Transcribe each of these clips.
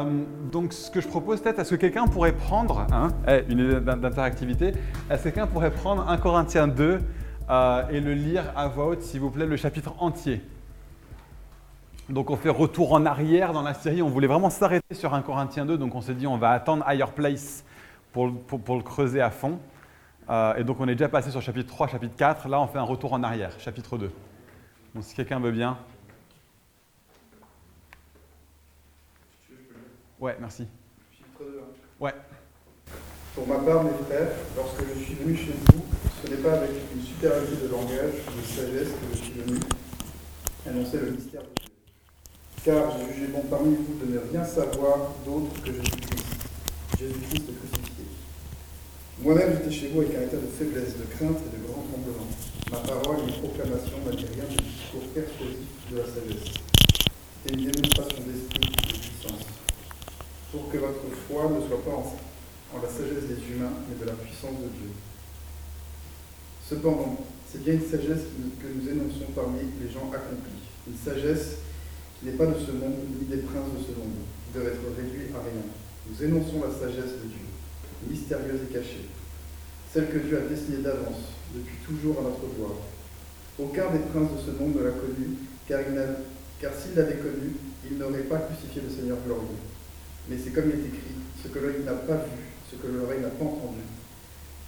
Euh, donc, ce que je propose peut-être, est-ce que quelqu'un pourrait prendre, hein, eh, une idée d'interactivité, est-ce que quelqu'un pourrait prendre 1 Corinthiens 2 euh, et le lire à voix haute, s'il vous plaît, le chapitre entier? Donc, on fait retour en arrière dans la série. On voulait vraiment s'arrêter sur 1 Corinthiens 2, donc on s'est dit on va attendre Higher Place pour, pour, le creuser à fond. Euh, et donc, on est déjà passé sur chapitre 3, chapitre 4. Là, on fait un retour en arrière, chapitre 2. Donc, si quelqu'un veut bien. Ouais, merci. Chiffre 2. Ouais. Pour ma part, mes frères, lorsque je suis venu chez vous, ce n'est pas avec une supériorité de langage ou de sagesse que je suis venu annoncer le mystère de Dieu. Car j'ai jugé bon parmi vous de ne rien savoir d'autre que Jésus-Christ, Jésus-Christ crucifié. Moi-même, j'étais chez vous avec un état de faiblesse, de crainte et de grand tremblement. Ma parole et mes proclamations n'avaient rien de discours persuasif de la sagesse. C'était une démonstration d'esprit et pour que votre foi ne soit pas en, la sagesse des humains, mais de la puissance de Dieu. Cependant, c'est bien une sagesse que nous énonçons parmi les gens accomplis, une sagesse qui n'est pas de ce monde, ni des princes de ce monde, qui doivent être réduits à rien. Nous énonçons la sagesse de Dieu, mystérieuse et cachée, celle que Dieu a destinée d'avance, depuis toujours à notre gloire. Aucun des princes de ce monde ne l'a connue, car, car s'il l'avait connue, il n'aurait pas crucifié le Seigneur glorieux. Mais c'est comme il est écrit, ce que l'œil n'a pas vu, ce que l'oreille n'a pas entendu,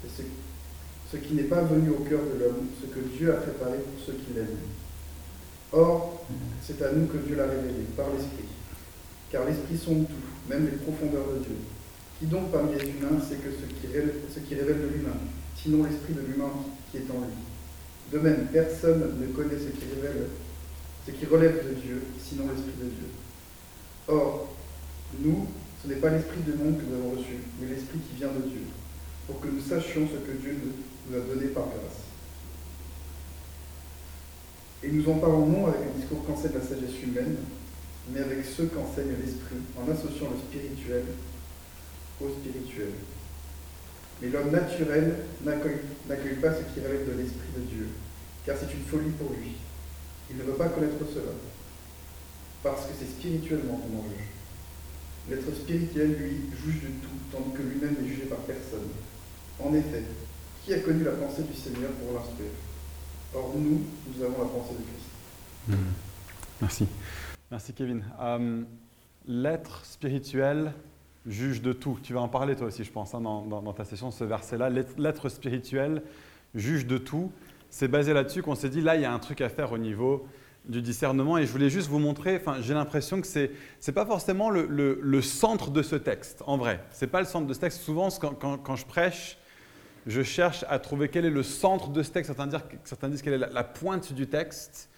ce, qui n'est pas venu au cœur de l'homme, ce que Dieu a préparé pour ceux qui l'aiment. Or, c'est à nous que Dieu l'a révélé, par l'Esprit. Car l'Esprit sonde tout, même les profondeurs de Dieu. Qui donc parmi les humains sait que ce qui révèle, ce qui révèle de l'humain, sinon l'Esprit de l'humain qui est en lui? De même, personne ne connaît ce qui révèle, ce qui relève de Dieu, sinon l'Esprit de Dieu. Or, nous, ce n'est pas l'esprit du monde que nous avons reçu, mais l'esprit qui vient de Dieu, pour que nous sachions ce que Dieu nous a donné par grâce. Et nous en parlons non avec un discours qu'enseigne la sagesse humaine, mais avec ceux qu'enseigne l'esprit, en associant le spirituel au spirituel. Mais l'homme naturel n'accueille pas ce qui relève de l'esprit de Dieu, car c'est une folie pour lui. Il ne veut pas connaître cela, parce que c'est spirituellement qu'on en juge. L'être spirituel, lui, juge de tout, tandis que lui-même n'est jugé par personne. En effet, qui a connu la pensée du Seigneur pour l'instruire? Or, nous, nous avons la pensée de Christ. Hmm. Merci. Merci, Kevin. Euh, l'être spirituel juge de tout. Tu vas en parler, toi aussi, je pense, hein, dans, dans, ta session, ce verset-là. L'être spirituel juge de tout. C'est basé là-dessus qu'on s'est dit, là, il y a un truc à faire au niveau du discernement et je voulais juste vous montrer, enfin, j'ai l'impression que ce n'est pas forcément le, centre de ce texte, en vrai. Ce n'est pas le centre de ce texte. Souvent, quand, je prêche, je cherche à trouver quel est le centre de ce texte, certains, dire, certains disent quelle est la, pointe du texte,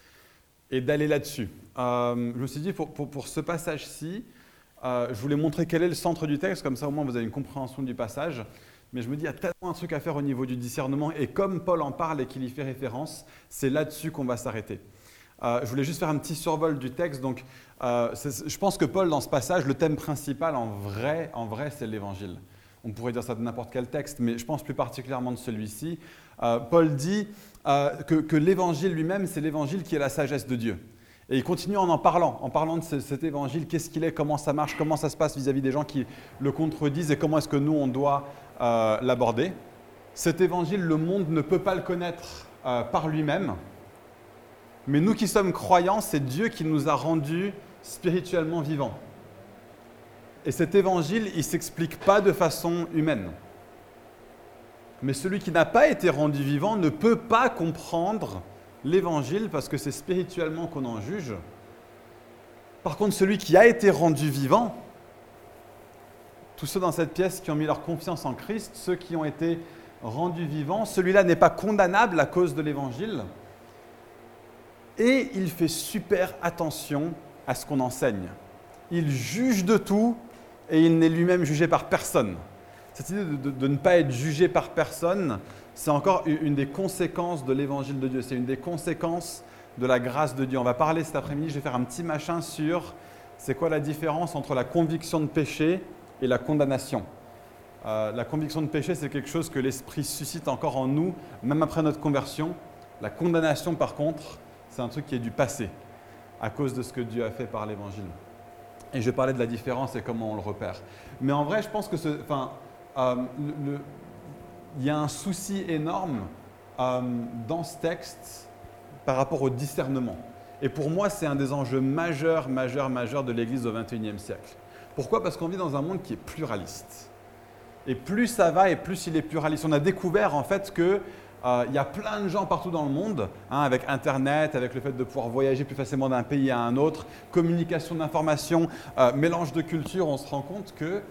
et d'aller là-dessus. Euh, je me suis dit, pour, pour, ce passage-ci, euh, je voulais montrer quel est le centre du texte, comme ça au moins vous avez une compréhension du passage. Mais je me dis, il y a tellement un truc à faire au niveau du discernement, et comme Paul en parle et qu'il y fait référence, c'est là-dessus qu'on va s'arrêter. Euh, je voulais juste faire un petit survol du texte. Donc, euh, je pense que Paul, dans ce passage, le thème principal, en vrai, en vrai c'est l'évangile. On pourrait dire ça de n'importe quel texte, mais je pense plus particulièrement de celui-ci. Euh, Paul dit que, l'évangile lui-même, c'est l'évangile qui est la sagesse de Dieu. Et il continue en en parlant, en parlant de cet évangile, qu'est-ce qu'il est, comment ça marche, comment ça se passe vis-à-vis des gens qui le contredisent et comment est-ce que nous, on doit l'aborder. Cet évangile, le monde ne peut pas le connaître par lui-même. Mais nous qui sommes croyants, c'est Dieu qui nous a rendus spirituellement vivants. Et cet évangile, il ne s'explique pas de façon humaine. Mais celui qui n'a pas été rendu vivant ne peut pas comprendre l'évangile parce que c'est spirituellement qu'on en juge. Par contre, celui qui a été rendu vivant, tous ceux dans cette pièce qui ont mis leur confiance en Christ, ceux qui ont été rendus vivants, celui-là n'est pas condamnable à cause de l'évangile, et il fait super attention à ce qu'on enseigne. Il juge de tout et il n'est lui-même jugé par personne. Cette idée de, ne pas être jugé par personne, c'est encore une des conséquences de l'évangile de Dieu. C'est une des conséquences de la grâce de Dieu. On va parler cet après-midi, je vais faire un petit machin sur c'est quoi la différence entre la conviction de péché et la condamnation. Euh, la conviction de péché, c'est quelque chose que l'Esprit suscite encore en nous, même après notre conversion. La condamnation, par contre, c'est un truc qui est du passé, à cause de ce que Dieu a fait par l'Évangile. Et je parler de la différence et comment on le repère. Mais en vrai, je pense que enfin, euh, y a un souci énorme euh, dans ce texte par rapport au discernement. Et pour moi, c'est un des enjeux majeurs, majeurs, majeurs de l'Église au XXIe siècle. Pourquoi? Parce qu'on vit dans un monde qui est pluraliste. Et plus ça va, et plus il est pluraliste. On a découvert en fait que il y a plein de gens partout dans le monde, hein, avec Internet, avec le fait de pouvoir voyager plus facilement d'un pays à un autre, communication d'informations, euh, mélange de cultures, on se rend compte que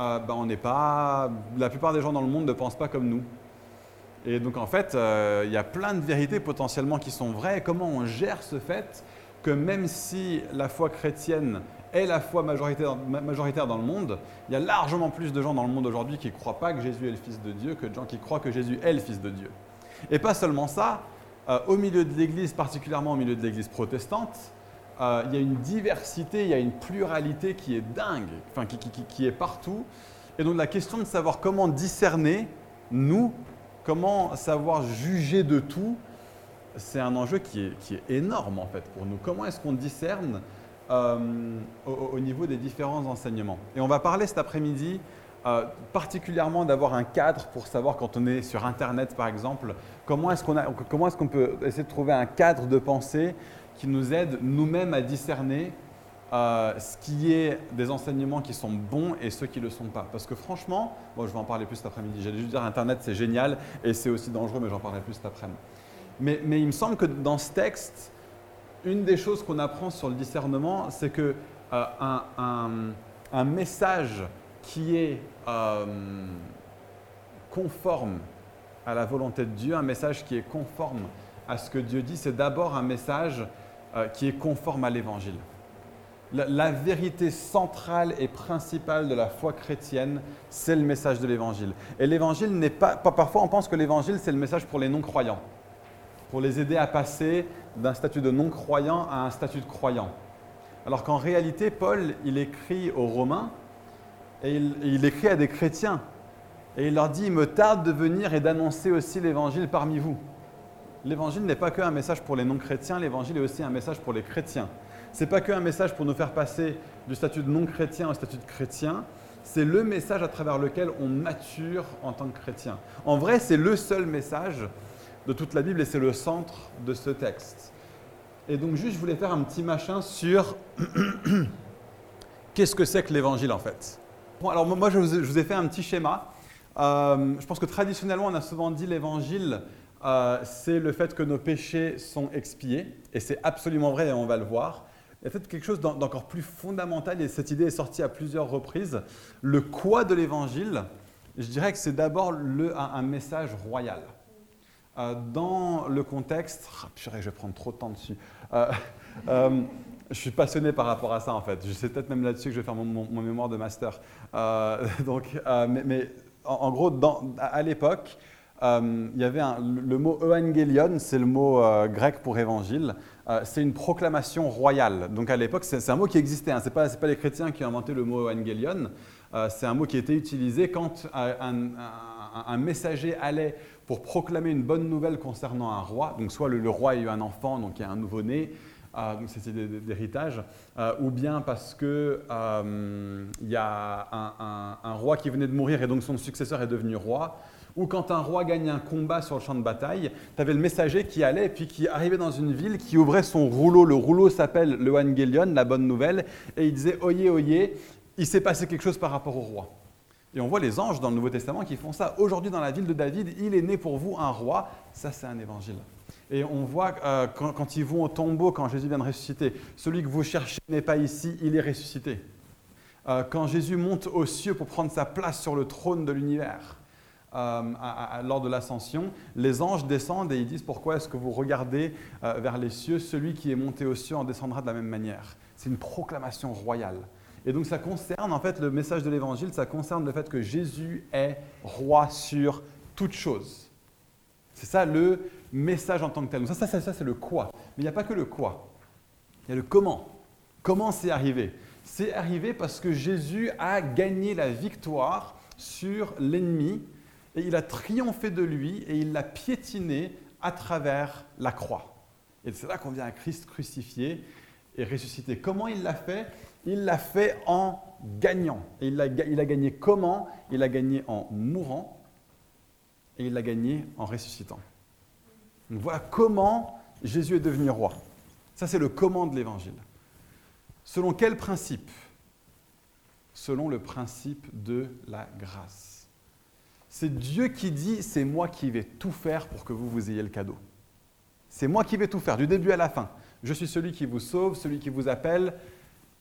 euh, ben, on n'est pas, la plupart des gens dans le monde ne pensent pas comme nous. Et donc en fait, il y a plein de vérités potentiellement qui sont vraies. comment on gère ce fait que même si la foi chrétienne est la foi majoritaire, majoritaire, dans le monde, il y a largement plus de gens dans le monde aujourd'hui qui ne croient pas que Jésus est le Fils de Dieu que de gens qui croient que Jésus est le Fils de Dieu. Et pas seulement ça, euh, au milieu de l'Église, particulièrement au milieu de l'Église protestante, euh, il y a une diversité, il y a une pluralité qui est dingue, enfin, qui, est partout. Et donc la question de savoir comment discerner, nous, comment savoir juger de tout, c'est un enjeu qui est, énorme en fait pour nous. Comment est-ce qu'on discerne euh, au, niveau des différents enseignements? Et on va parler cet après-midi euh, particulièrement d'avoir un cadre pour savoir quand on est sur Internet par exemple, comment est-ce qu'on est qu'on peut essayer de trouver un cadre de pensée qui nous aide nous-mêmes à discerner euh, ce qui est des enseignements qui sont bons et ceux qui ne le sont pas. Parce que franchement, bon, je vais en parler plus cet après-midi, j'allais juste dire Internet c'est génial et c'est aussi dangereux, mais j'en parlerai plus cet après-midi. Mais, il me semble que dans ce texte, une des choses qu'on apprend sur le discernement, c'est que euh, un message qui est euh, conforme à la volonté de Dieu, un message qui est conforme à ce que Dieu dit, c'est d'abord un message euh, qui est conforme à l'Évangile. La, vérité centrale et principale de la foi chrétienne, c'est le message de l'Évangile. Et l'Évangile n'est pas, Parfois, on pense que l'Évangile, c'est le message pour les non-croyants, pour les aider à passer d'un statut de non-croyant à un statut de croyant. Alors qu'en réalité, Paul, il écrit aux Romains, et il, écrit à des chrétiens. Et il leur dit, il me tarde de venir et d'annoncer aussi l'évangile parmi vous. L'évangile n'est pas qu'un message pour les non-chrétiens, l'évangile est aussi un message pour les chrétiens. Ce n'est pas qu'un message pour nous faire passer du statut de non-chrétien au statut de chrétien, c'est le message à travers lequel on mature en tant que chrétien. En vrai, c'est le seul message de toute la Bible et c'est le centre de ce texte. Et donc juste, je voulais faire un petit machin sur qu'est-ce que c'est que l'évangile en fait alors moi, je vous, ai fait un petit schéma. Euh, je pense que traditionnellement, on a souvent dit l'évangile, euh, c'est le fait que nos péchés sont expiés, et c'est absolument vrai, et on va le voir. Il y a peut-être quelque chose d'encore plus fondamental, et cette idée est sortie à plusieurs reprises. Le quoi de l'évangile, je dirais que c'est d'abord un, message royal. Euh, dans le contexte, purée, je vais prendre trop de temps dessus je suis passionné par rapport à ça en fait. Sais peut-être même là-dessus que je vais faire mon, mémoire de master. Euh, donc, euh, mais, en, gros, à, l'époque, euh, il y avait le mot evangelion, c'est le mot grec pour évangile. c'est une proclamation royale. Donc à l'époque, c'est un mot qui existait. Hein. Ce n'est pas, les chrétiens qui ont inventé le mot evangelion. c'est un mot qui était utilisé quand un, messager allait pour proclamer une bonne nouvelle concernant un roi. Donc soit le roi a eu un enfant, donc il y a un nouveau-né. Euh, donc c'est d'héritage, euh, ou bien parce qu'il euh, y a un, roi qui venait de mourir et donc son successeur est devenu roi, ou quand un roi gagne un combat sur le champ de bataille, tu avais le messager qui allait puis qui arrivait dans une ville, qui ouvrait son rouleau. Le rouleau s'appelle le Evangelion, la bonne nouvelle, et il disait Oyez, oyez, il s'est passé quelque chose par rapport au roi. Et on voit les anges dans le Nouveau Testament qui font ça. Aujourd'hui, dans la ville de David, il est né pour vous un roi. Ça, c'est un évangile. Et on voit euh, quand, ils vont au tombeau, quand Jésus vient de ressusciter, celui que vous cherchez n'est pas ici, il est ressuscité. Euh, quand Jésus monte aux cieux pour prendre sa place sur le trône de l'univers, euh, lors de l'ascension, les anges descendent et ils disent pourquoi est-ce que vous regardez vers les cieux? Celui qui est monté aux cieux en descendra de la même manière. C'est une proclamation royale. Et donc ça concerne, en fait, le message de l'Évangile, ça concerne le fait que Jésus est roi sur toute chose. C'est ça le message en tant que tel. Donc ça, ça, ça, c'est le quoi. Mais il n'y a pas que le quoi. Il y a le comment. Comment c'est arrivé? C'est arrivé parce que Jésus a gagné la victoire sur l'ennemi et il a triomphé de lui et il l'a piétiné à travers la croix. Et c'est là qu'on vient à Christ crucifié et ressuscité. Comment il l'a fait? Il l'a fait en gagnant. Et il il a gagné comment? Il a gagné en mourant et il l'a gagné en ressuscitant. Donc voilà comment Jésus est devenu roi. Ça, c'est le comment de l'évangile. Selon quel principe? Selon le principe de la grâce. C'est Dieu qui dit, c'est moi qui vais tout faire pour que vous, vous ayez le cadeau. C'est moi qui vais tout faire, du début à la fin. Je suis celui qui vous sauve, celui qui vous appelle,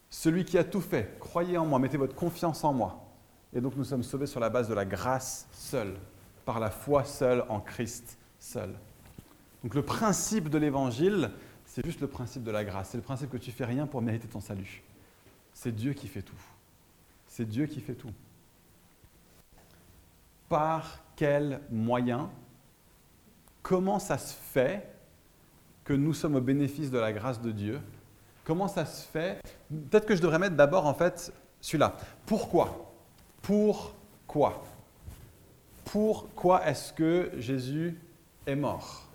celui qui a tout fait. Croyez en moi, mettez votre confiance en moi. Et donc nous sommes sauvés sur la base de la grâce seule, par la foi seule en Christ seul. Donc le principe de l'évangile, c'est juste le principe de la grâce. C'est le principe que tu fais rien pour mériter ton salut. C'est Dieu qui fait tout. C'est Dieu qui fait tout. Par quel moyen Comment ça se fait que nous sommes au bénéfice de la grâce de Dieu? Comment ça se fait? Peut-être que je devrais mettre d'abord en fait celui-là. Pourquoi? Pourquoi? Pourquoi est-ce que Jésus est mort?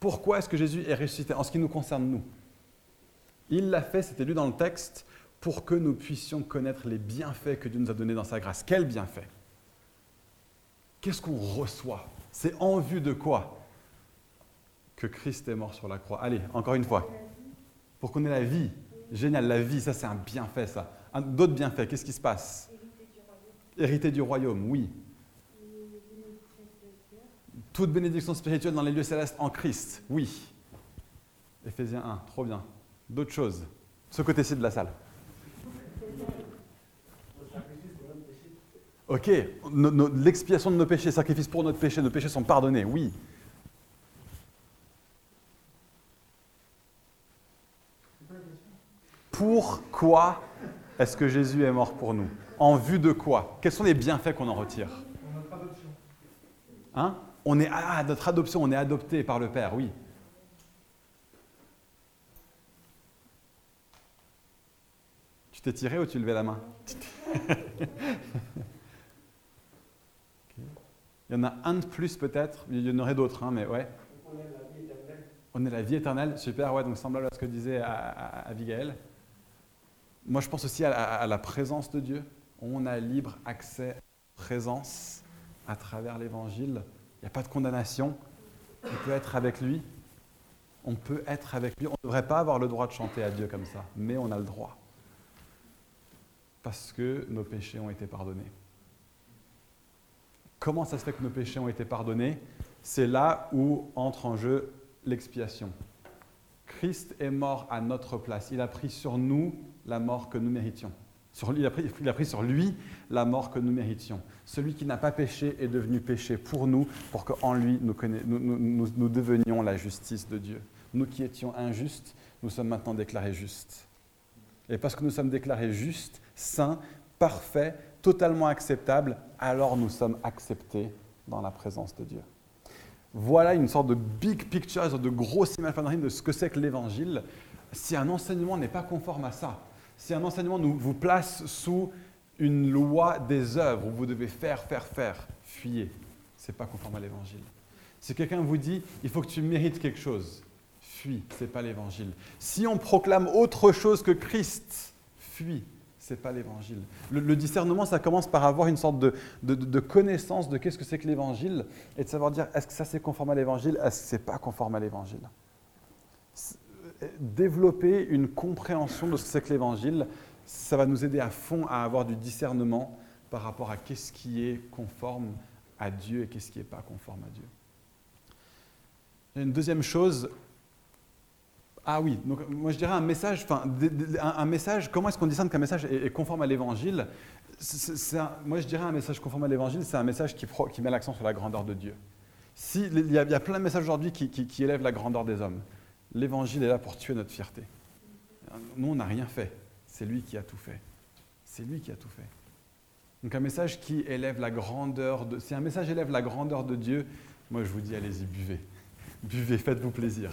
Pourquoi est-ce que Jésus est ressuscité? En ce qui nous concerne nous Il l'a fait, c'était lu dans le texte, pour que nous puissions connaître les bienfaits que Dieu nous a donnés dans sa grâce. Quels bienfaits? Qu'est-ce qu'on reçoit? C'est en vue de quoi que Christ est mort sur la croix? Allez, encore une fois. Pour qu'on ait la vie. Génial, la vie, ça c'est un bienfait, ça. D'autres bienfaits, qu'est-ce qui se passe? Hériter du royaume, oui. Toute bénédiction spirituelle dans les lieux célestes en Christ, oui. Éphésiens 1, trop bien. D'autres choses. Ce côté-ci de la salle. Ok, l'expiation de nos péchés, sacrifice pour notre péché, nos péchés sont pardonnés, oui. Pourquoi est-ce que Jésus est mort pour nous? En vue de quoi? Quels sont les bienfaits qu'on en retire? Hein? On est, ah, notre adoption, on est adopté par le Père, oui. Tu t'es tiré ou tu levais la main? Il y en a un de plus peut-être, il y en aurait d'autres, hein, mais ouais. On est la vie éternelle. On est la vie éternelle, super, ouais, donc semblable à ce que disait Abigail. Moi, je pense aussi à, la présence de Dieu. On a libre accès à la présence à travers l'Évangile. Il n'y a pas de condamnation. On peut être avec lui. On peut être avec lui. On ne devrait pas avoir le droit de chanter à Dieu comme ça, mais on a le droit. Parce que nos péchés ont été pardonnés. Comment ça se fait que nos péchés ont été pardonnés? C'est là où entre en jeu l'expiation. Christ est mort à notre place. Il a pris sur nous la mort que nous méritions. Il, a pris, sur lui la mort que nous méritions. Celui qui n'a pas péché est devenu péché pour nous, pour qu'en lui nous, devenions la justice de Dieu. Nous qui étions injustes, nous sommes maintenant déclarés justes. Et parce que nous sommes déclarés justes, saints, parfaits, totalement acceptables, alors nous sommes acceptés dans la présence de Dieu. Voilà une sorte de big picture, de grosse image de ce que c'est que l'évangile. Si un enseignement n'est pas conforme à ça, si un enseignement vous place sous une loi des œuvres où vous devez faire, faire, faire, fuyez. Ce n'est pas conforme à l'évangile. Si quelqu'un vous dit, il faut que tu mérites quelque chose, fuis, ce n'est pas l'évangile. Si on proclame autre chose que Christ, fuis, ce n'est pas l'évangile. Le, discernement, ça commence par avoir une sorte de, de connaissance de qu'est-ce que c'est que l'évangile et de savoir dire, est-ce que ça c'est conforme à l'évangile, est-ce que ce n'est pas conforme à l'évangile? Développer une compréhension de ce que c'est que l'Évangile, ça va nous aider à fond à avoir du discernement par rapport à qu'est-ce qui est conforme à Dieu et qu'est-ce qui n'est pas conforme à Dieu. une deuxième chose. Ah oui, donc moi je dirais un message, enfin, un, message, comment est-ce qu'on discerne qu'un message est, conforme à l'évangile? Moi je dirais un message conforme à l'évangile, c'est un message qui, met l'accent sur la grandeur de Dieu. Si, il, y a, il, y a, plein de messages aujourd'hui qui, qui élèvent la grandeur des hommes. L'évangile est là pour tuer notre fierté. Nous, on n'a rien fait. C'est lui qui a tout fait. C'est lui qui a tout fait. Donc un message qui élève la grandeur de... Si un message élève la grandeur de Dieu, moi je vous dis, allez-y, buvez. Buvez, faites-vous plaisir.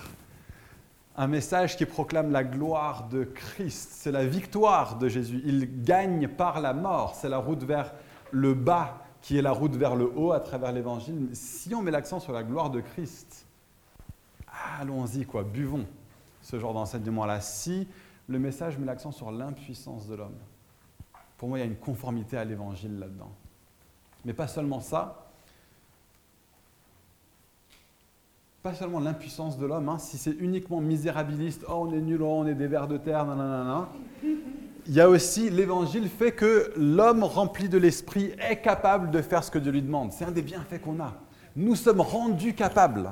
Un message qui proclame la gloire de Christ, c'est la victoire de Jésus. Il gagne par la mort. C'est la route vers le bas qui est la route vers le haut à travers l'évangile. Si on met l'accent sur la gloire de Christ, allons-y, quoi, buvons ce genre d'enseignement-là. Si le message met l'accent sur l'impuissance de l'homme. Pour moi, il y a une conformité à l'évangile là-dedans. Mais pas seulement ça, pas seulement l'impuissance de l'homme, hein. si c'est uniquement misérabiliste, oh on est nul, oh, on est des vers de terre, nanana, il y a aussi l'évangile fait que l'homme rempli de l'esprit est capable de faire ce que Dieu lui demande. C'est un des bienfaits qu'on a. Nous sommes rendus capables,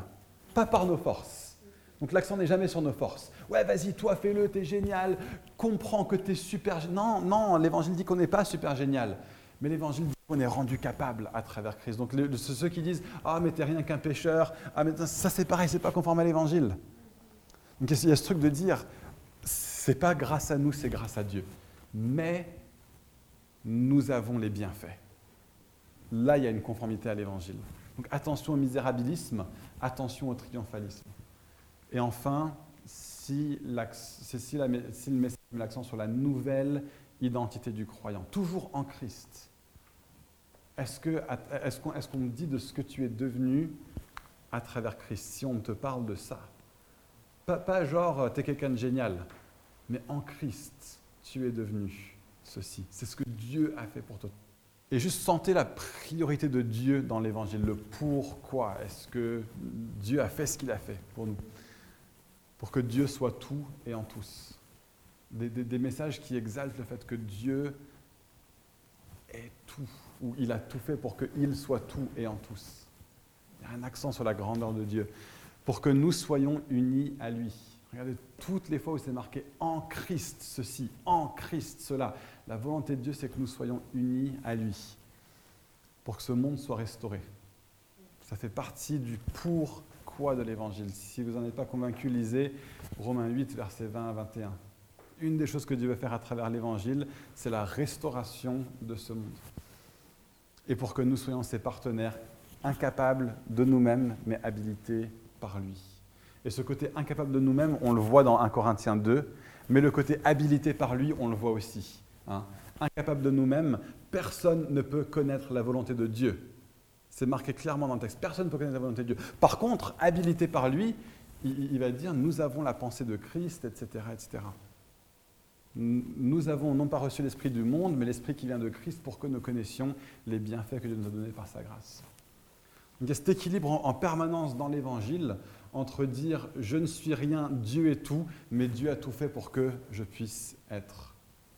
pas par nos forces. Donc l'accent n'est jamais sur nos forces. Ouais, vas-y, toi fais-le, t'es génial, comprends que t'es super. Non, non, l'évangile dit qu'on n'est pas super génial. Mais l'évangile dit qu'on est rendu capable à travers Christ. Donc ceux qui disent Ah, mais t'es rien qu'un pécheur, ah, mais ça c'est pareil, c'est pas conforme à l'évangile. Donc il y a ce truc de dire C'est pas grâce à nous, c'est grâce à Dieu mais nous avons les bienfaits. Là, il y a une conformité à l'évangile. Donc attention au misérabilisme, attention au triomphalisme. Et enfin, si, le message met l'accent sur la nouvelle identité du croyant, toujours en Christ, est-ce qu'on qu dit de ce que tu es devenu à travers Christ? Si on te parle de ça, pas, pas genre, tu es quelqu'un de génial, mais en Christ, tu es devenu ceci. C'est ce que Dieu a fait pour toi. Et juste sentez la priorité de Dieu dans l'évangile, le pourquoi est-ce que Dieu a fait ce qu'il a fait pour nous. Pour que Dieu soit tout et en tous. Des, messages qui exaltent le fait que Dieu est tout, ou il a tout fait pour qu'il soit tout et en tous. Il y a un accent sur la grandeur de Dieu. Pour que nous soyons unis à lui. Regardez toutes les fois où c'est marqué en Christ ceci, en Christ cela. La volonté de Dieu, c'est que nous soyons unis à lui pour que ce monde soit restauré. Ça fait partie du pourquoi de l'évangile. Si vous n'en êtes pas convaincu, lisez Romains 8, versets 20 à 21. Une des choses que Dieu veut faire à travers l'évangile, c'est la restauration de ce monde. Et pour que nous soyons ses partenaires, incapables de nous-mêmes, mais habilités par lui. Et ce côté incapable de nous-mêmes, on le voit dans 1 Corinthiens 2, mais le côté habilité par lui, on le voit aussi. Hein. Incapable de nous-mêmes, personne ne peut connaître la volonté de Dieu. C'est marqué clairement dans le texte. Personne ne peut connaître la volonté de Dieu. Par contre, habilité par lui, il, va dire nous avons la pensée de Christ, etc., etc. Nous avons non pas reçu l'esprit du monde, mais l'esprit qui vient de Christ pour que nous connaissions les bienfaits que Dieu nous a donnés par sa grâce. il y a cet équilibre en permanence dans l'évangile entre dire je ne suis rien, Dieu est tout, mais Dieu a tout fait pour que je puisse être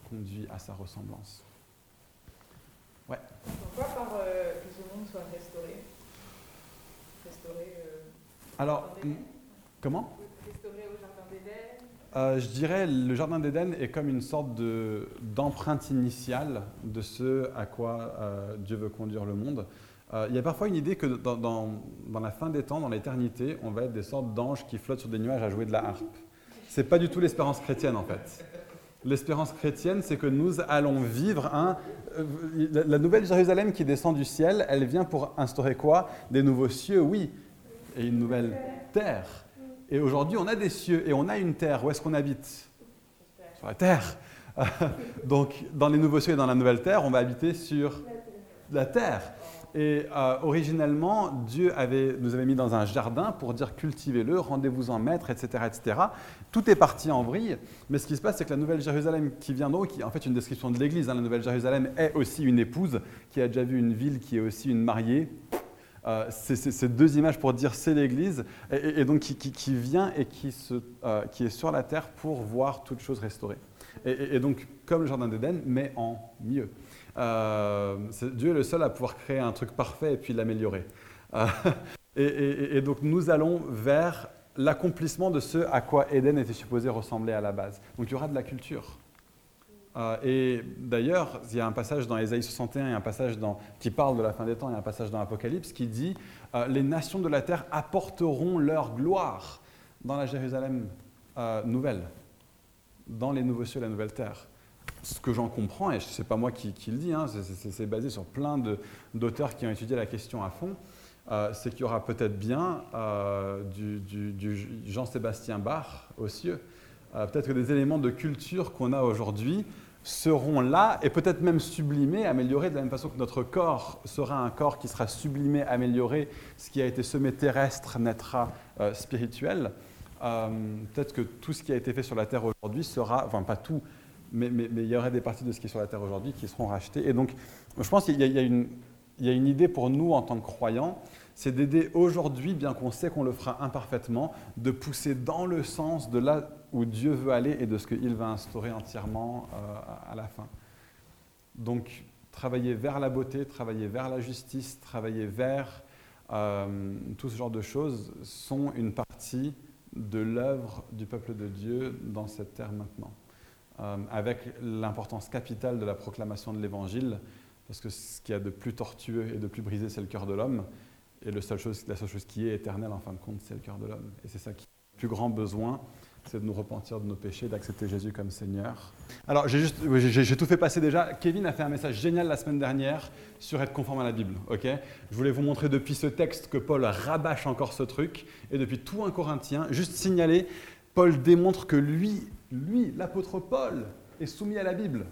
conduit à sa ressemblance. Ouais. Pourquoi par euh, que ce monde soit restauré? Restauré euh, Alors, comment? Restauré au Jardin d'Éden? Euh, Je dirais le Jardin d'Éden est comme une sorte d'empreinte initiale de ce à quoi Dieu veut conduire le monde. Euh, il y a parfois une idée que dans, la fin des temps, dans l'éternité, on va être des sortes d'anges qui flottent sur des nuages à jouer de la harpe. Ce n'est pas du tout l'espérance chrétienne en fait. L'espérance chrétienne, c'est que nous allons vivre un... Euh, la nouvelle Jérusalem qui descend du ciel, elle vient pour instaurer quoi? Des nouveaux cieux, oui, et une nouvelle terre. Et aujourd'hui, on a des cieux et on a une terre. Où est-ce qu'on habite? Sur la terre. Donc, dans les nouveaux cieux et dans la nouvelle terre, on va habiter sur la terre. Et euh, originellement, Dieu nous avait mis dans un jardin pour dire cultivez-le, rendez-vous en maître, etc., etc. Tout est parti en vrille, mais ce qui se passe, c'est que la Nouvelle Jérusalem qui vient d'en haut, qui est en fait une description de l'Église, hein, la Nouvelle Jérusalem est aussi une épouse qui a déjà vu une ville qui est aussi une mariée. Euh, c'est deux images pour dire c'est l'Église, et, donc qui, vient et euh, qui, est sur la terre pour voir toutes choses restaurées. Et, et donc comme le Jardin d'Éden, mais en mieux. Euh, Dieu est le seul à pouvoir créer un truc parfait et puis l'améliorer. Euh, et, donc nous allons vers l'accomplissement de ce à quoi Éden était supposé ressembler à la base. Donc il y aura de la culture. Euh, et d'ailleurs, il y a un passage dans Ésaïe 61 et un passage qui parle de la fin des temps et un passage dans l'Apocalypse qui dit Les nations de la terre apporteront leur gloire dans la Jérusalem nouvelle, dans les nouveaux cieux et la nouvelle terre ce que j'en comprends, et ce n'est pas moi qui, le dis, hein, c'est basé sur plein d'auteurs qui ont étudié la question à fond, euh, c'est qu'il y aura peut-être bien euh, du, Jean-Sébastien Bach aux cieux. Euh, peut-être que des éléments de culture qu'on a aujourd'hui seront là et peut-être même sublimés, améliorés de la même façon que notre corps sera un corps qui sera sublimé, amélioré, ce qui a été semé terrestre naîtra spirituel. peut-être que tout ce qui a été fait sur la terre aujourd'hui sera, enfin pas tout, mais, il y aurait des parties de ce qui est sur la terre aujourd'hui qui seront rachetées. Et donc, je pense qu'il y, a une idée pour nous en tant que croyants, c'est d'aider aujourd'hui, bien qu'on sait qu'on le fera imparfaitement, de pousser dans le sens de là où Dieu veut aller et de ce qu'il va instaurer entièrement euh, à la fin. Donc, travailler vers la beauté, travailler vers la justice, travailler vers euh, tout ce genre de choses sont une partie de l'œuvre du peuple de Dieu dans cette terre maintenant. Euh, avec l'importance capitale de la proclamation de l'Évangile, parce que ce qu'il y a de plus tortueux et de plus brisé, c'est le cœur de l'homme, et la seule, chose, qui est éternelle, en fin de compte, c'est le cœur de l'homme. Et c'est ça qui a le plus grand besoin, c'est de nous repentir de nos péchés, d'accepter Jésus comme Seigneur. Alors, j'ai, tout fait passer déjà. Kevin a fait un message génial la semaine dernière sur être conforme à la Bible. ok? Je voulais vous montrer depuis ce texte que Paul rabâche encore ce truc, et depuis tout un Corinthien, juste signaler, Paul démontre que lui, lui, l'apôtre Paul, est soumis à la Bible.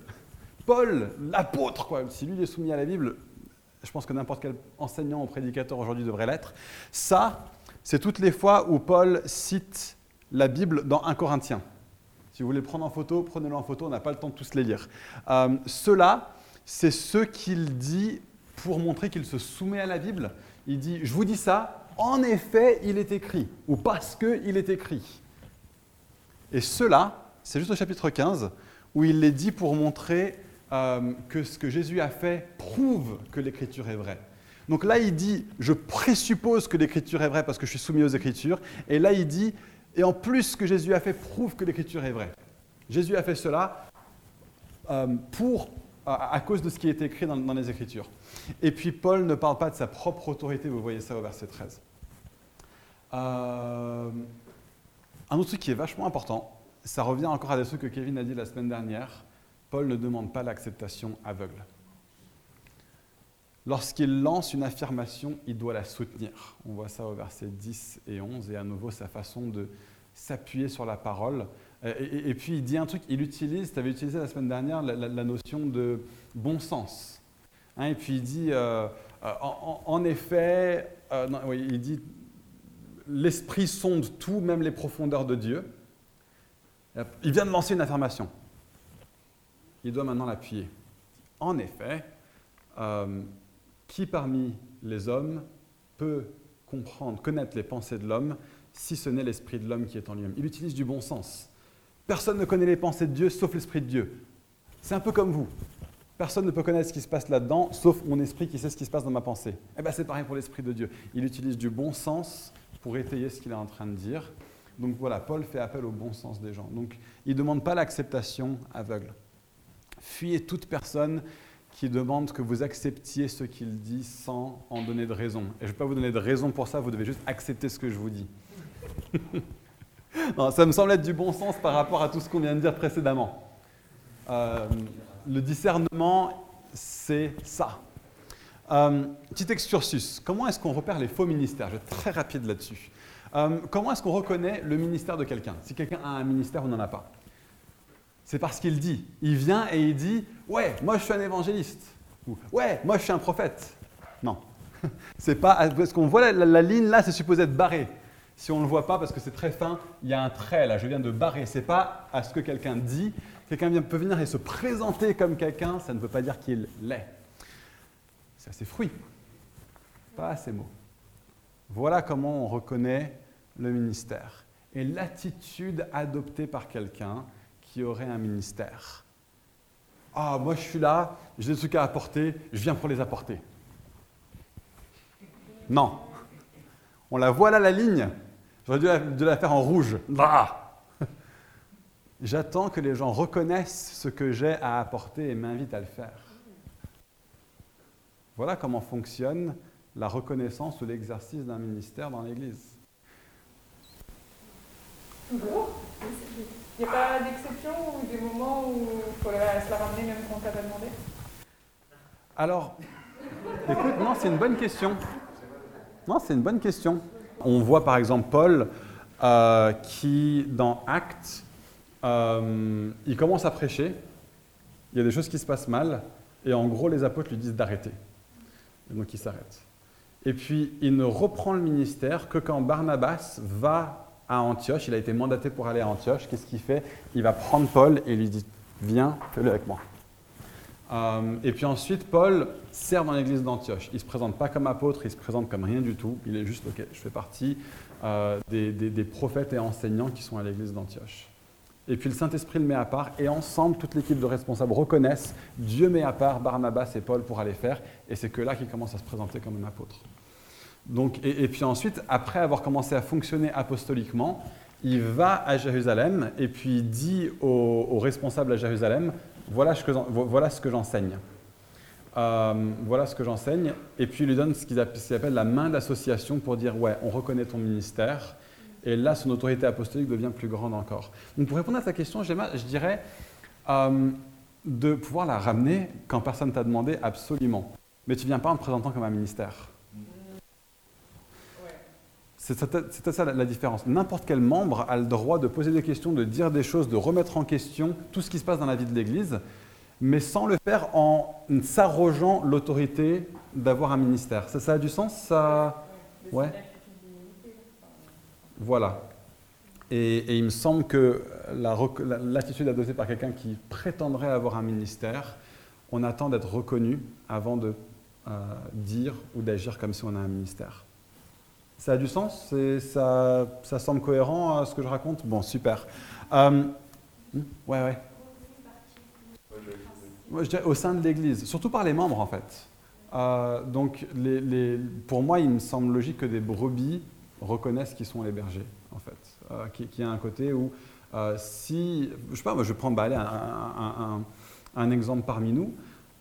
Paul, l'apôtre, quoi. Si lui est soumis à la Bible, je pense que n'importe quel enseignant ou prédicateur aujourd'hui devrait l'être. Ça, c'est toutes les fois où Paul cite la Bible dans 1 Corinthien. Si vous voulez prendre en photo, prenez-le en photo, on n'a pas le temps de tous les lire. Euh, Ceux-là, c'est ce qu'il dit pour montrer qu'il se soumet à la Bible. Il dit, je vous dis ça, en effet, il est écrit, ou parce qu'il est écrit. Et cela, c'est juste au chapitre 15, où il les dit pour montrer euh, que ce que Jésus a fait prouve que l'Écriture est vraie. Donc là, il dit, je présuppose que l'Écriture est vraie parce que je suis soumis aux Écritures. Et là, il dit, et en plus, ce que Jésus a fait prouve que l'Écriture est vraie. Jésus a fait cela euh, pour, à, cause de ce qui est écrit dans, les Écritures. Et puis Paul ne parle pas de sa propre autorité, vous voyez ça au verset 13. Euh, un autre truc qui est vachement important, ça revient encore à des trucs que Kevin a dit la semaine dernière, Paul ne demande pas l'acceptation aveugle. Lorsqu'il lance une affirmation, il doit la soutenir. On voit ça au verset 10 et 11, et à nouveau sa façon de s'appuyer sur la parole. Et, puis il dit un truc, il utilise, tu avais utilisé la semaine dernière la, notion de bon sens. Hein, et puis il dit, euh, euh, en, effet, euh, il dit, l'esprit sonde tout, même les profondeurs de Dieu. Il vient de lancer une affirmation. Il doit maintenant l'appuyer. En effet, qui parmi les hommes peut comprendre, connaître les pensées de l'homme, si ce n'est l'esprit de l'homme qui est en lui-même? Il utilise du bon sens. Personne ne connaît les pensées de Dieu sauf l'esprit de Dieu. C'est un peu comme vous. Personne ne peut connaître ce qui se passe là-dedans, sauf mon esprit qui sait ce qui se passe dans ma pensée. Eh bien, c'est pareil pour l'esprit de Dieu. Il utilise du bon sens pour étayer ce qu'il est en train de dire. Donc voilà, Paul fait appel au bon sens des gens. Donc il ne demande pas l'acceptation aveugle. Fuyez toute personne qui demande que vous acceptiez ce qu'il dit sans en donner de raison. Et je ne vais pas vous donner de raison pour ça, vous devez juste accepter ce que je vous dis. ça me semble être du bon sens par rapport à tout ce qu'on vient de dire précédemment. Euh, le discernement, c'est ça. Euh, petit excursus. Comment est-ce qu'on repère les faux ministères? Je vais être très rapide là-dessus. Euh, comment est-ce qu'on reconnaît le ministère de quelqu'un? Si quelqu'un a un ministère ou n'en a pas c'est parce qu'il dit. Il vient et il dit Ouais, moi je suis un évangéliste. Ou Ouais, moi je suis un prophète. Non. C'est pas. Parce qu'on voit la, ligne là, c'est supposé être barré. Si on ne le voit pas parce que c'est très fin, il y a un trait là, je viens de barrer. C'est pas à ce que quelqu'un dit. Quelqu'un peut venir et se présenter comme quelqu'un, ça ne veut pas dire qu'il l'est. C'est à ses fruits, pas à ses mots. Voilà comment on reconnaît le ministère. Et l'attitude adoptée par quelqu'un, qui aurait un ministère. Ah, moi je suis là, j'ai des trucs à apporter, je viens pour les apporter. Non. On la voit là, la ligne. J'aurais dû la, faire en rouge. J'attends que les gens reconnaissent ce que j'ai à apporter et m'invitent à le faire. Voilà comment fonctionne la reconnaissance ou l'exercice d'un ministère dans l'Église. Il n'y a pas d'exception ou des moments où il faut se la ramener même quand on t'a pas demandé? Alors, écoute, non, c'est une bonne question. Non, c'est une bonne question. On voit par exemple Paul euh, qui, dans Actes, euh, il commence à prêcher, il y a des choses qui se passent mal, et en gros, les apôtres lui disent d'arrêter. Donc il s'arrête. Et puis, il ne reprend le ministère que quand Barnabas va à Antioche, il a été mandaté pour aller à Antioche. Qu'est-ce qu'il fait? Il va prendre Paul et lui dit Viens, fais-le avec moi. Euh, et puis ensuite, Paul sert dans l'église d'Antioche. Il ne se présente pas comme apôtre, il se présente comme rien du tout. Il est juste, ok, je fais partie euh, des, des, prophètes et enseignants qui sont à l'église d'Antioche. Et puis le Saint-Esprit le met à part, et ensemble, toute l'équipe de responsables reconnaissent Dieu met à part Barnabas et Paul pour aller faire, et c'est que là qu'il commence à se présenter comme un apôtre. Donc, et, puis ensuite, après avoir commencé à fonctionner apostoliquement, il va à Jérusalem et puis dit aux, responsables à Jérusalem, voilà ce que, voilà ce que j'enseigne. Euh, voilà ce que j'enseigne. Et puis il lui donne ce qu'il appelle la main d'association pour dire, ouais, on reconnaît ton ministère. Et là, son autorité apostolique devient plus grande encore. Donc pour répondre à ta question, je dirais euh, de pouvoir la ramener quand personne t'a demandé absolument. Mais tu viens pas en te présentant comme un ministère. C'est ça la, différence. N'importe quel membre a le droit de poser des questions, de dire des choses, de remettre en question tout ce qui se passe dans la vie de l'Église, mais sans le faire en s'arrogeant l'autorité d'avoir un ministère. Ça, ça, a du sens ça... Ouais. Voilà. Et, il me semble que l'attitude adoptée par quelqu'un qui prétendrait avoir un ministère, on attend d'être reconnu avant de euh, dire ou d'agir comme si on a un ministère. Ça a du sens ça, semble cohérent à ce que je raconte? Bon, super. Euh, hmm, ouais, ouais. Moi, je dirais au sein de l'Église, surtout par les membres en fait. Euh, donc, pour moi, il me semble logique que des brebis reconnaissent qui sont les bergers, en fait. Euh, qui, a un côté où, euh, si, je sais pas, je prends bah, un, un, un, exemple parmi nous,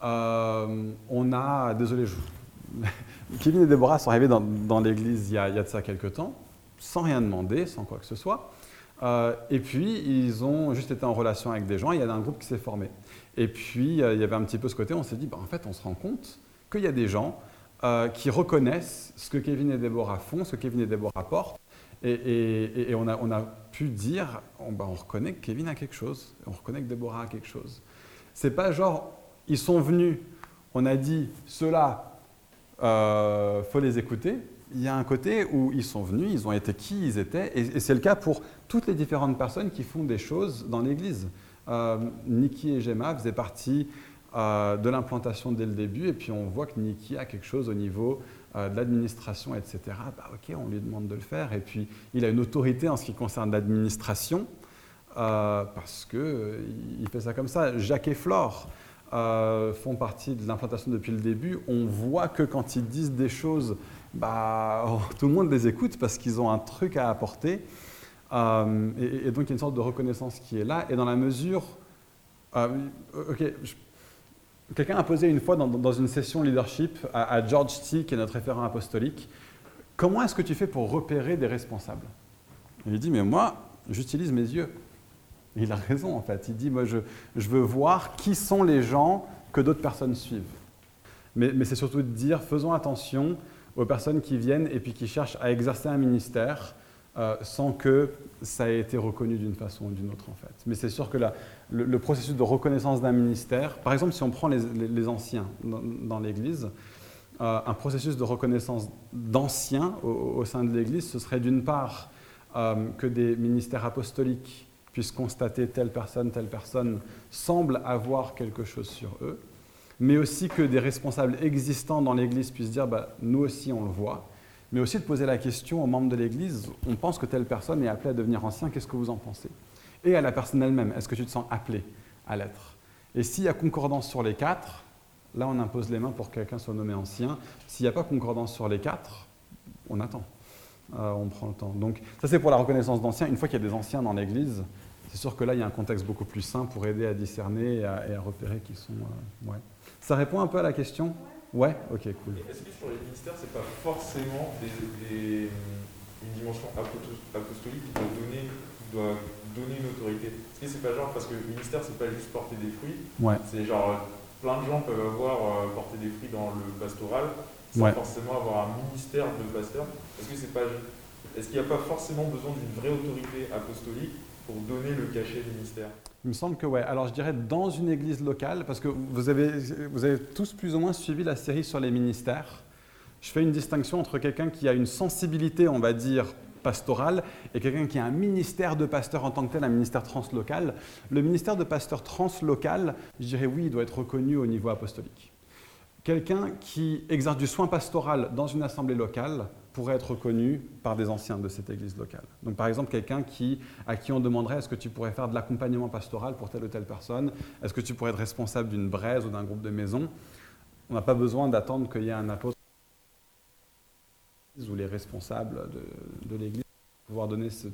on a, désolé, je, Kevin et Déborah sont arrivés dans, l'église il, y a de ça quelques temps, sans rien demander, sans quoi que ce soit. Euh, et puis, ils ont juste été en relation avec des gens, il y a un groupe qui s'est formé. Et puis, euh, il y avait un petit peu ce côté, on s'est dit, bah, en fait, on se rend compte qu'il y a des gens euh, qui reconnaissent ce que Kevin et Déborah font, ce que Kevin et Déborah apportent. Et, on, a, on, a, pu dire, on, bah, on, reconnaît que Kevin a quelque chose, on reconnaît que Déborah a quelque chose. C'est pas genre, ils sont venus, on a dit, ceux-là, euh, faut les écouter. Il y a un côté où ils sont venus, ils ont été qui ils étaient, et, c'est le cas pour toutes les différentes personnes qui font des choses dans l'Église. Euh, Niki et Gemma faisaient partie euh, de l'implantation dès le début, et puis on voit que Niki a quelque chose au niveau euh, de l'administration, etc. Bah, ok, on lui demande de le faire, et puis il a une autorité en ce qui concerne l'administration, parce qu'il fait ça comme ça. Jacques et Flore, euh, font partie de l'implantation depuis le début, on voit que quand ils disent des choses, bah, oh, tout le monde les écoute parce qu'ils ont un truc à apporter. Euh, et, donc il y a une sorte de reconnaissance qui est là. Et dans la mesure... Euh, quelqu'un a posé une fois dans, une session leadership à, à, George T, qui est notre référent apostolique, comment est-ce que tu fais pour repérer des responsables? Il dit, mais moi, j'utilise mes yeux. Il a raison en fait. Il dit, moi je, veux voir qui sont les gens que d'autres personnes suivent. Mais, c'est surtout de dire, faisons attention aux personnes qui viennent et puis qui cherchent à exercer un ministère euh, sans que ça ait été reconnu d'une façon ou d'une autre en fait. Mais c'est sûr que le, processus de reconnaissance d'un ministère, par exemple si on prend les, anciens dans, l'Église, euh, un processus de reconnaissance d'anciens au, sein de l'Église, ce serait d'une part euh, que des ministères apostoliques puissent constater telle personne, telle personne semble avoir quelque chose sur eux, mais aussi que des responsables existants dans l'Église puissent dire bah, nous aussi on le voit, mais aussi de poser la question aux membres de l'Église on pense que telle personne est appelée à devenir ancien, qu'est-ce que vous en pensez? Et à la personne elle-même, est-ce que tu te sens appelé à l'être? Et s'il y a concordance sur les quatre, là on impose les mains pour que quelqu'un soit nommé ancien. S'il n'y a pas concordance sur les quatre, on attend. Euh, on prend le temps. Donc ça c'est pour la reconnaissance d'anciens. Une fois qu'il y a des anciens dans l'Église, c'est sûr que là, il y a un contexte beaucoup plus sain pour aider à discerner et à, repérer qui sont. Euh, ouais. Ça répond un peu à la question? Ouais Ok, cool. Est-ce que sur les ministères, c'est pas forcément des, une dimension apostolique qui doit donner, doit donner une autorité? Est-ce que c'est pas genre, parce que le ministère, c'est pas juste porter des fruits, ouais. c'est genre plein de gens peuvent avoir euh, porté des fruits dans le pastoral sans forcément avoir un ministère de pasteur. Est-ce que c'est pas est-ce qu'il n'y a pas forcément besoin d'une vraie autorité apostolique pour donner le cachet du ministère Il me semble que oui. Alors je dirais dans une église locale, parce que vous avez, vous avez tous plus ou moins suivi la série sur les ministères. Je fais une distinction entre quelqu'un qui a une sensibilité, on va dire, pastoral et quelqu'un qui a un ministère de pasteur en tant que tel, un ministère translocal. Le ministère de pasteur translocal, je dirais oui, il doit être reconnu au niveau apostolique. Quelqu'un qui exerce du soin pastoral dans une assemblée locale pourrait être reconnu par des anciens de cette église locale. Donc par exemple, quelqu'un à qui on demanderait est-ce que tu pourrais faire de l'accompagnement pastoral pour telle ou telle personne, est-ce que tu pourrais être responsable d'une braise ou d'un groupe de maison, on n'a pas besoin d'attendre qu'il y ait un apôtre ou les responsables de, l'Église pour pouvoir donner ce...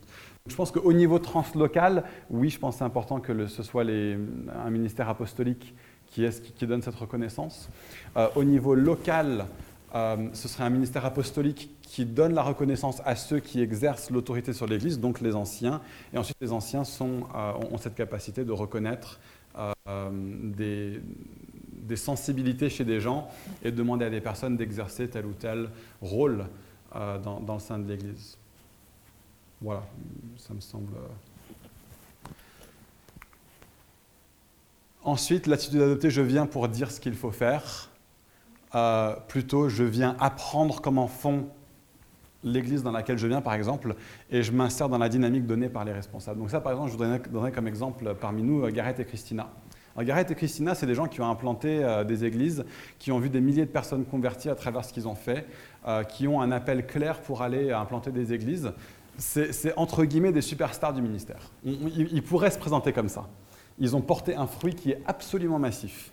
Je pense qu'au niveau translocal, oui, je pense que c'est important que ce soit un ministère apostolique qui, donne cette reconnaissance. Euh, au niveau local, euh, ce serait un ministère apostolique qui donne la reconnaissance à ceux qui exercent l'autorité sur l'Église, donc les anciens. Et ensuite, les anciens euh, ont cette capacité de reconnaître des, sensibilités chez des gens et de demander à des personnes d'exercer tel ou tel rôle dans, le sein de l'Église. Voilà, ça me semble. Ensuite, l'attitude adoptée, je viens pour dire ce qu'il faut faire. Euh, plutôt, je viens apprendre comment font l'église dans laquelle je viens, par exemple, et je m'insère dans la dynamique donnée par les responsables. Donc ça, par exemple, je vous donnerai comme exemple parmi nous Gareth et Christina. Gareth et Christina, c'est des gens qui ont implanté euh, des églises, qui ont vu des milliers de personnes converties à travers ce qu'ils ont fait, euh, qui ont un appel clair pour aller implanter des églises. C'est entre guillemets des superstars du ministère. Ils, pourraient se présenter comme ça. Ils ont porté un fruit qui est absolument massif.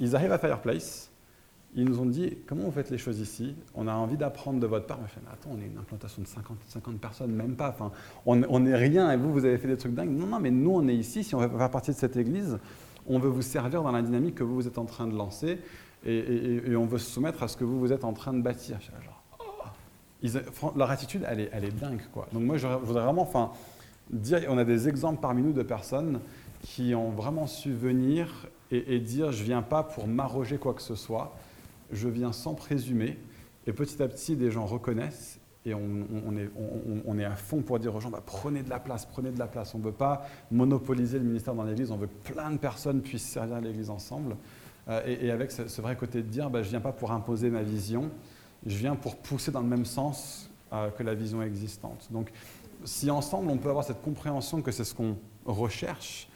Ils arrivent à Fireplace, ils nous ont dit comment vous faites les choses ici? On a envie d'apprendre de votre part. Mais attends, on est une implantation de 50, 50 personnes, même pas. Enfin, on n'est rien et vous, vous avez fait des trucs dingues. Non, non, mais nous, on est ici. Si on veut faire partie de cette église, on veut vous servir dans la dynamique que vous, vous êtes en train de lancer et, on veut se soumettre à ce que vous, vous êtes en train de bâtir. Oh. leur attitude, elle est, dingue. Donc moi, je, voudrais vraiment enfin, dire, on a des exemples parmi nous de personnes qui ont vraiment su venir et, dire, je viens pas pour m'arroger quoi que ce soit, je viens sans présumer. Et petit à petit, des gens reconnaissent et on, est, à fond pour dire aux gens, bah, prenez de la place, prenez de la place. On ne veut pas monopoliser le ministère dans l'Église, on veut que plein de personnes puissent servir l'Église ensemble. Euh, et, avec ce, vrai côté de dire, bah, je ne viens pas pour imposer ma vision, je viens pour pousser dans le même sens euh, que la vision existante. Donc si ensemble on peut avoir cette compréhension que c'est ce qu'on recherche,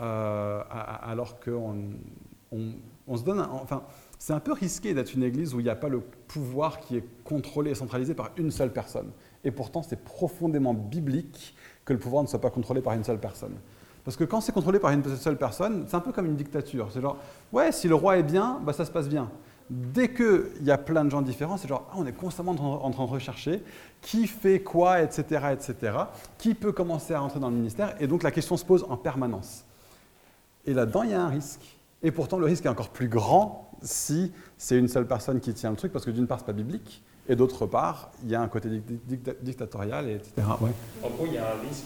euh, alors qu'on on, se donne... enfin, c'est un peu risqué d'être une église où il n'y a pas le pouvoir qui est contrôlé et centralisé par une seule personne. Et pourtant, c'est profondément biblique que le pouvoir ne soit pas contrôlé par une seule personne. Parce que quand c'est contrôlé par une seule personne, c'est un peu comme une dictature. C'est genre, ouais, si le roi est bien, bah, ça se passe bien. Dès qu'il y a plein de gens différents, c'est genre, ah, on est constamment en train de rechercher qui fait quoi, etc., etc., qui peut commencer à entrer dans le ministère? Et donc la question se pose en permanence. Et là-dedans, il y a un risque. Et pourtant, le risque est encore plus grand si c'est une seule personne qui tient le truc, parce que d'une part, ce n'est pas biblique, et d'autre part, il y a un côté dictatorial, etc. En gros, il y a un risque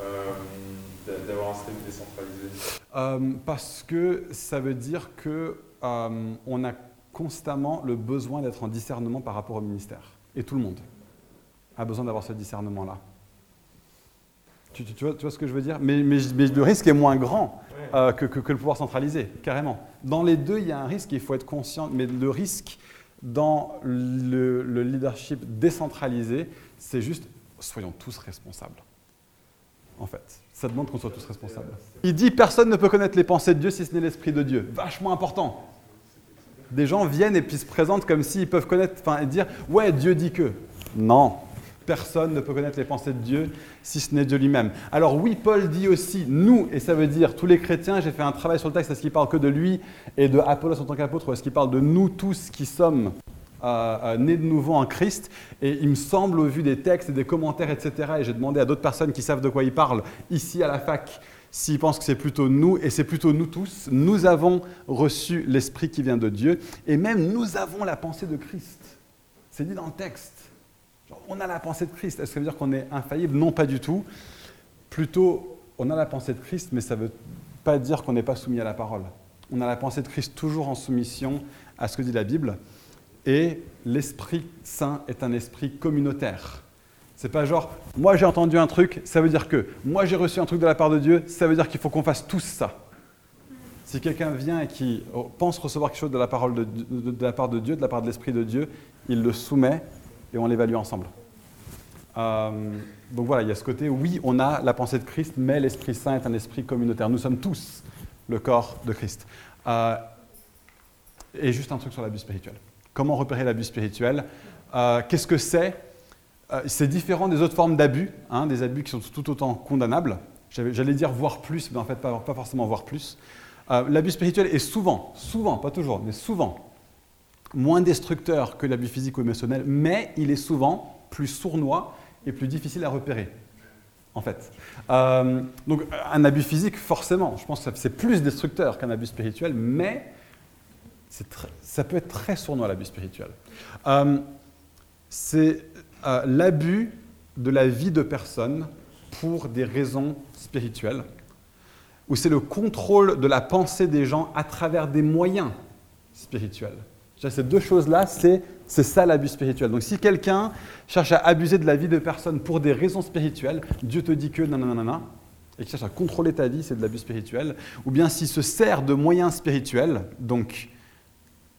euh, d'avoir un système décentralisé euh, Parce que ça veut dire qu'on euh, a constamment le besoin d'être en discernement par rapport au ministère. Et tout le monde a besoin d'avoir ce discernement-là. Tu, vois, ce que je veux dire mais, le risque est moins grand euh, que, le pouvoir centralisé, carrément. Dans les deux, il y a un risque, il faut être conscient, mais le risque dans le, leadership décentralisé, c'est juste soyons tous responsables. En fait, ça demande qu'on soit tous responsables. Il dit personne ne peut connaître les pensées de Dieu si ce n'est l'esprit de Dieu. Vachement important. Des gens viennent et puis se présentent comme s'ils peuvent connaître, enfin, dire ouais Dieu dit que. Non, Personne ne peut connaître les pensées de Dieu si ce n'est de lui-même. Alors oui, Paul dit aussi nous, et ça veut dire tous les chrétiens, j'ai fait un travail sur le texte, est-ce qu'il parle que de lui et de Apollos en tant qu'apôtre, ou est-ce qu'il parle de nous tous qui sommes euh, euh, nés de nouveau en Christ? Et il me semble, au vu des textes et des commentaires, etc., et j'ai demandé à d'autres personnes qui savent de quoi il parle ici à la fac, s'ils pensent que c'est plutôt nous, et c'est plutôt nous tous, nous avons reçu l'Esprit qui vient de Dieu, et même nous avons la pensée de Christ. C'est dit dans le texte on a la pensée de Christ. Est-ce que ça veut dire qu'on est infaillible? Non, pas du tout. Plutôt, on a la pensée de Christ, mais ça ne veut pas dire qu'on n'est pas soumis à la parole. On a la pensée de Christ toujours en soumission à ce que dit la Bible. Et l'Esprit Saint est un esprit communautaire. C'est pas genre, moi j'ai entendu un truc, ça veut dire que, moi j'ai reçu un truc de la part de Dieu, ça veut dire qu'il faut qu'on fasse tous ça. Si quelqu'un vient et qui pense recevoir quelque chose de la, parole de la part de Dieu, de la part de l'Esprit de Dieu, il le soumet et on l'évalue ensemble. donc voilà, il y a ce côté, oui, on a la pensée de Christ, mais l'Esprit Saint est un esprit communautaire. Nous sommes tous le corps de Christ. et juste un truc sur l'abus spirituel. Comment repérer l'abus spirituel? Qu'est-ce que c'est? C'est différent des autres formes d'abus, hein, des abus qui sont tout autant condamnables. J'allais dire voir plus, mais en fait pas, forcément voir plus. Euh, l'abus spirituel est souvent, souvent, pas toujours, mais souvent, moins destructeur que l'abus physique ou émotionnel, mais il est souvent plus sournois et plus difficile à repérer, en fait. Euh, donc un abus physique, forcément, je pense que c'est plus destructeur qu'un abus spirituel, mais ça peut être très sournois l'abus spirituel. Euh, c'est l'abus de la vie de personnes pour des raisons spirituelles, où c'est le contrôle de la pensée des gens à travers des moyens spirituels. Ces deux choses-là, c'est, ça l'abus spirituel. Donc si quelqu'un cherche à abuser de la vie de personnes pour des raisons spirituelles, Dieu te dit que nanana, et qui cherche à contrôler ta vie, c'est de l'abus spirituel. Ou bien s'il se sert de moyens spirituels, donc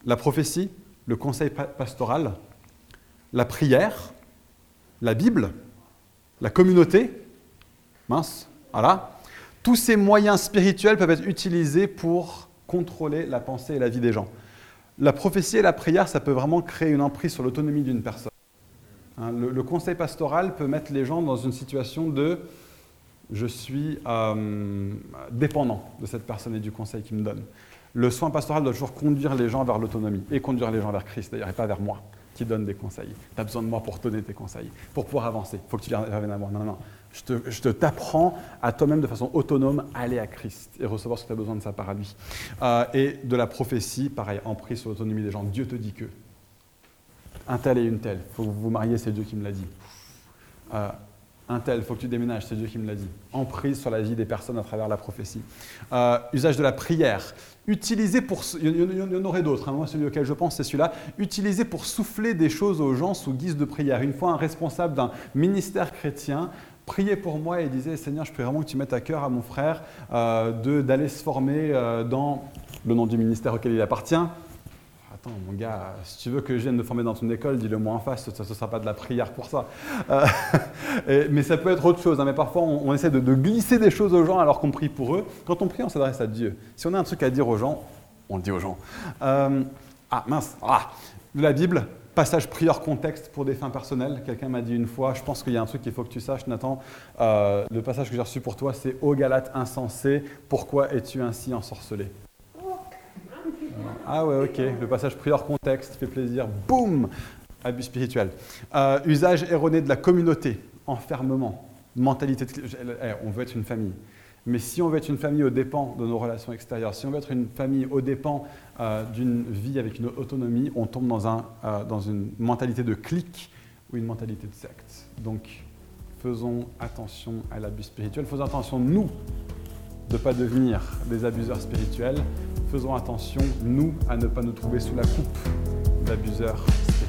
la prophétie, le conseil pastoral, la prière, la Bible, la communauté, mince, voilà. Tous ces moyens spirituels peuvent être utilisés pour contrôler la pensée et la vie des gens. La prophétie et la prière, ça peut vraiment créer une emprise sur l'autonomie d'une personne. Hein, le, conseil pastoral peut mettre les gens dans une situation de je suis euh, dépendant de cette personne et du conseil qu'il me donne. Le soin pastoral doit toujours conduire les gens vers l'autonomie et conduire les gens vers Christ, d'ailleurs, et pas vers moi qui donne des conseils. Tu as besoin de moi pour te donner tes conseils, pour pouvoir avancer. Il faut que tu viennes à moi. Non, non, non je te, t'apprends à toi-même de façon autonome aller à Christ et recevoir ce que tu as besoin de sa part lui. Euh, et de la prophétie, pareil, emprise sur l'autonomie des gens. Dieu te dit que. Un tel et une telle, faut que vous vous mariez, c'est Dieu qui me l'a dit. Euh, un tel, faut que tu déménages, c'est Dieu qui me l'a dit. Emprise sur la vie des personnes à travers la prophétie. Euh, usage de la prière. Utilisé pour. Il y en aurait d'autres, hein. moi celui auquel je pense c'est celui-là. Utilisé pour souffler des choses aux gens sous guise de prière. Une fois un responsable d'un ministère chrétien priait pour moi et disait Seigneur, je prie vraiment que tu mettes à cœur à mon frère euh, d'aller se former euh, dans le nom du ministère auquel il appartient. Attends, mon gars, si tu veux que je vienne me former dans ton école, dis-le moi en face, ce ne sera pas de la prière pour ça. Euh, mais ça peut être autre chose. Hein, mais parfois, on, essaie de, glisser des choses aux gens alors qu'on prie pour eux. Quand on prie, on s'adresse à Dieu. Si on a un truc à dire aux gens, on le dit aux gens. ah, mince, ah, la Bible, Passage prière contexte pour des fins personnelles. Quelqu'un m'a dit une fois, je pense qu'il y a un truc qu'il faut que tu saches, Nathan. Euh, le passage que j'ai reçu pour toi, c'est Ô Galate insensé, pourquoi es-tu ainsi ensorcelé? Ah ouais, ok. Le passage prière contexte fait plaisir. Boum Abus spirituel. Euh, usage erroné de la communauté. Enfermement. Mentalité. De... On veut être une famille. Mais si on veut être une famille aux dépens de nos relations extérieures, si on veut être une famille aux dépens euh, d'une vie avec une autonomie, on tombe dans, un, euh, dans une mentalité de clique ou une mentalité de secte. Donc, faisons attention à l'abus spirituel. Faisons attention, nous, de ne pas devenir des abuseurs spirituels. Faisons attention, nous, à ne pas nous trouver sous la coupe d'abuseurs spirituels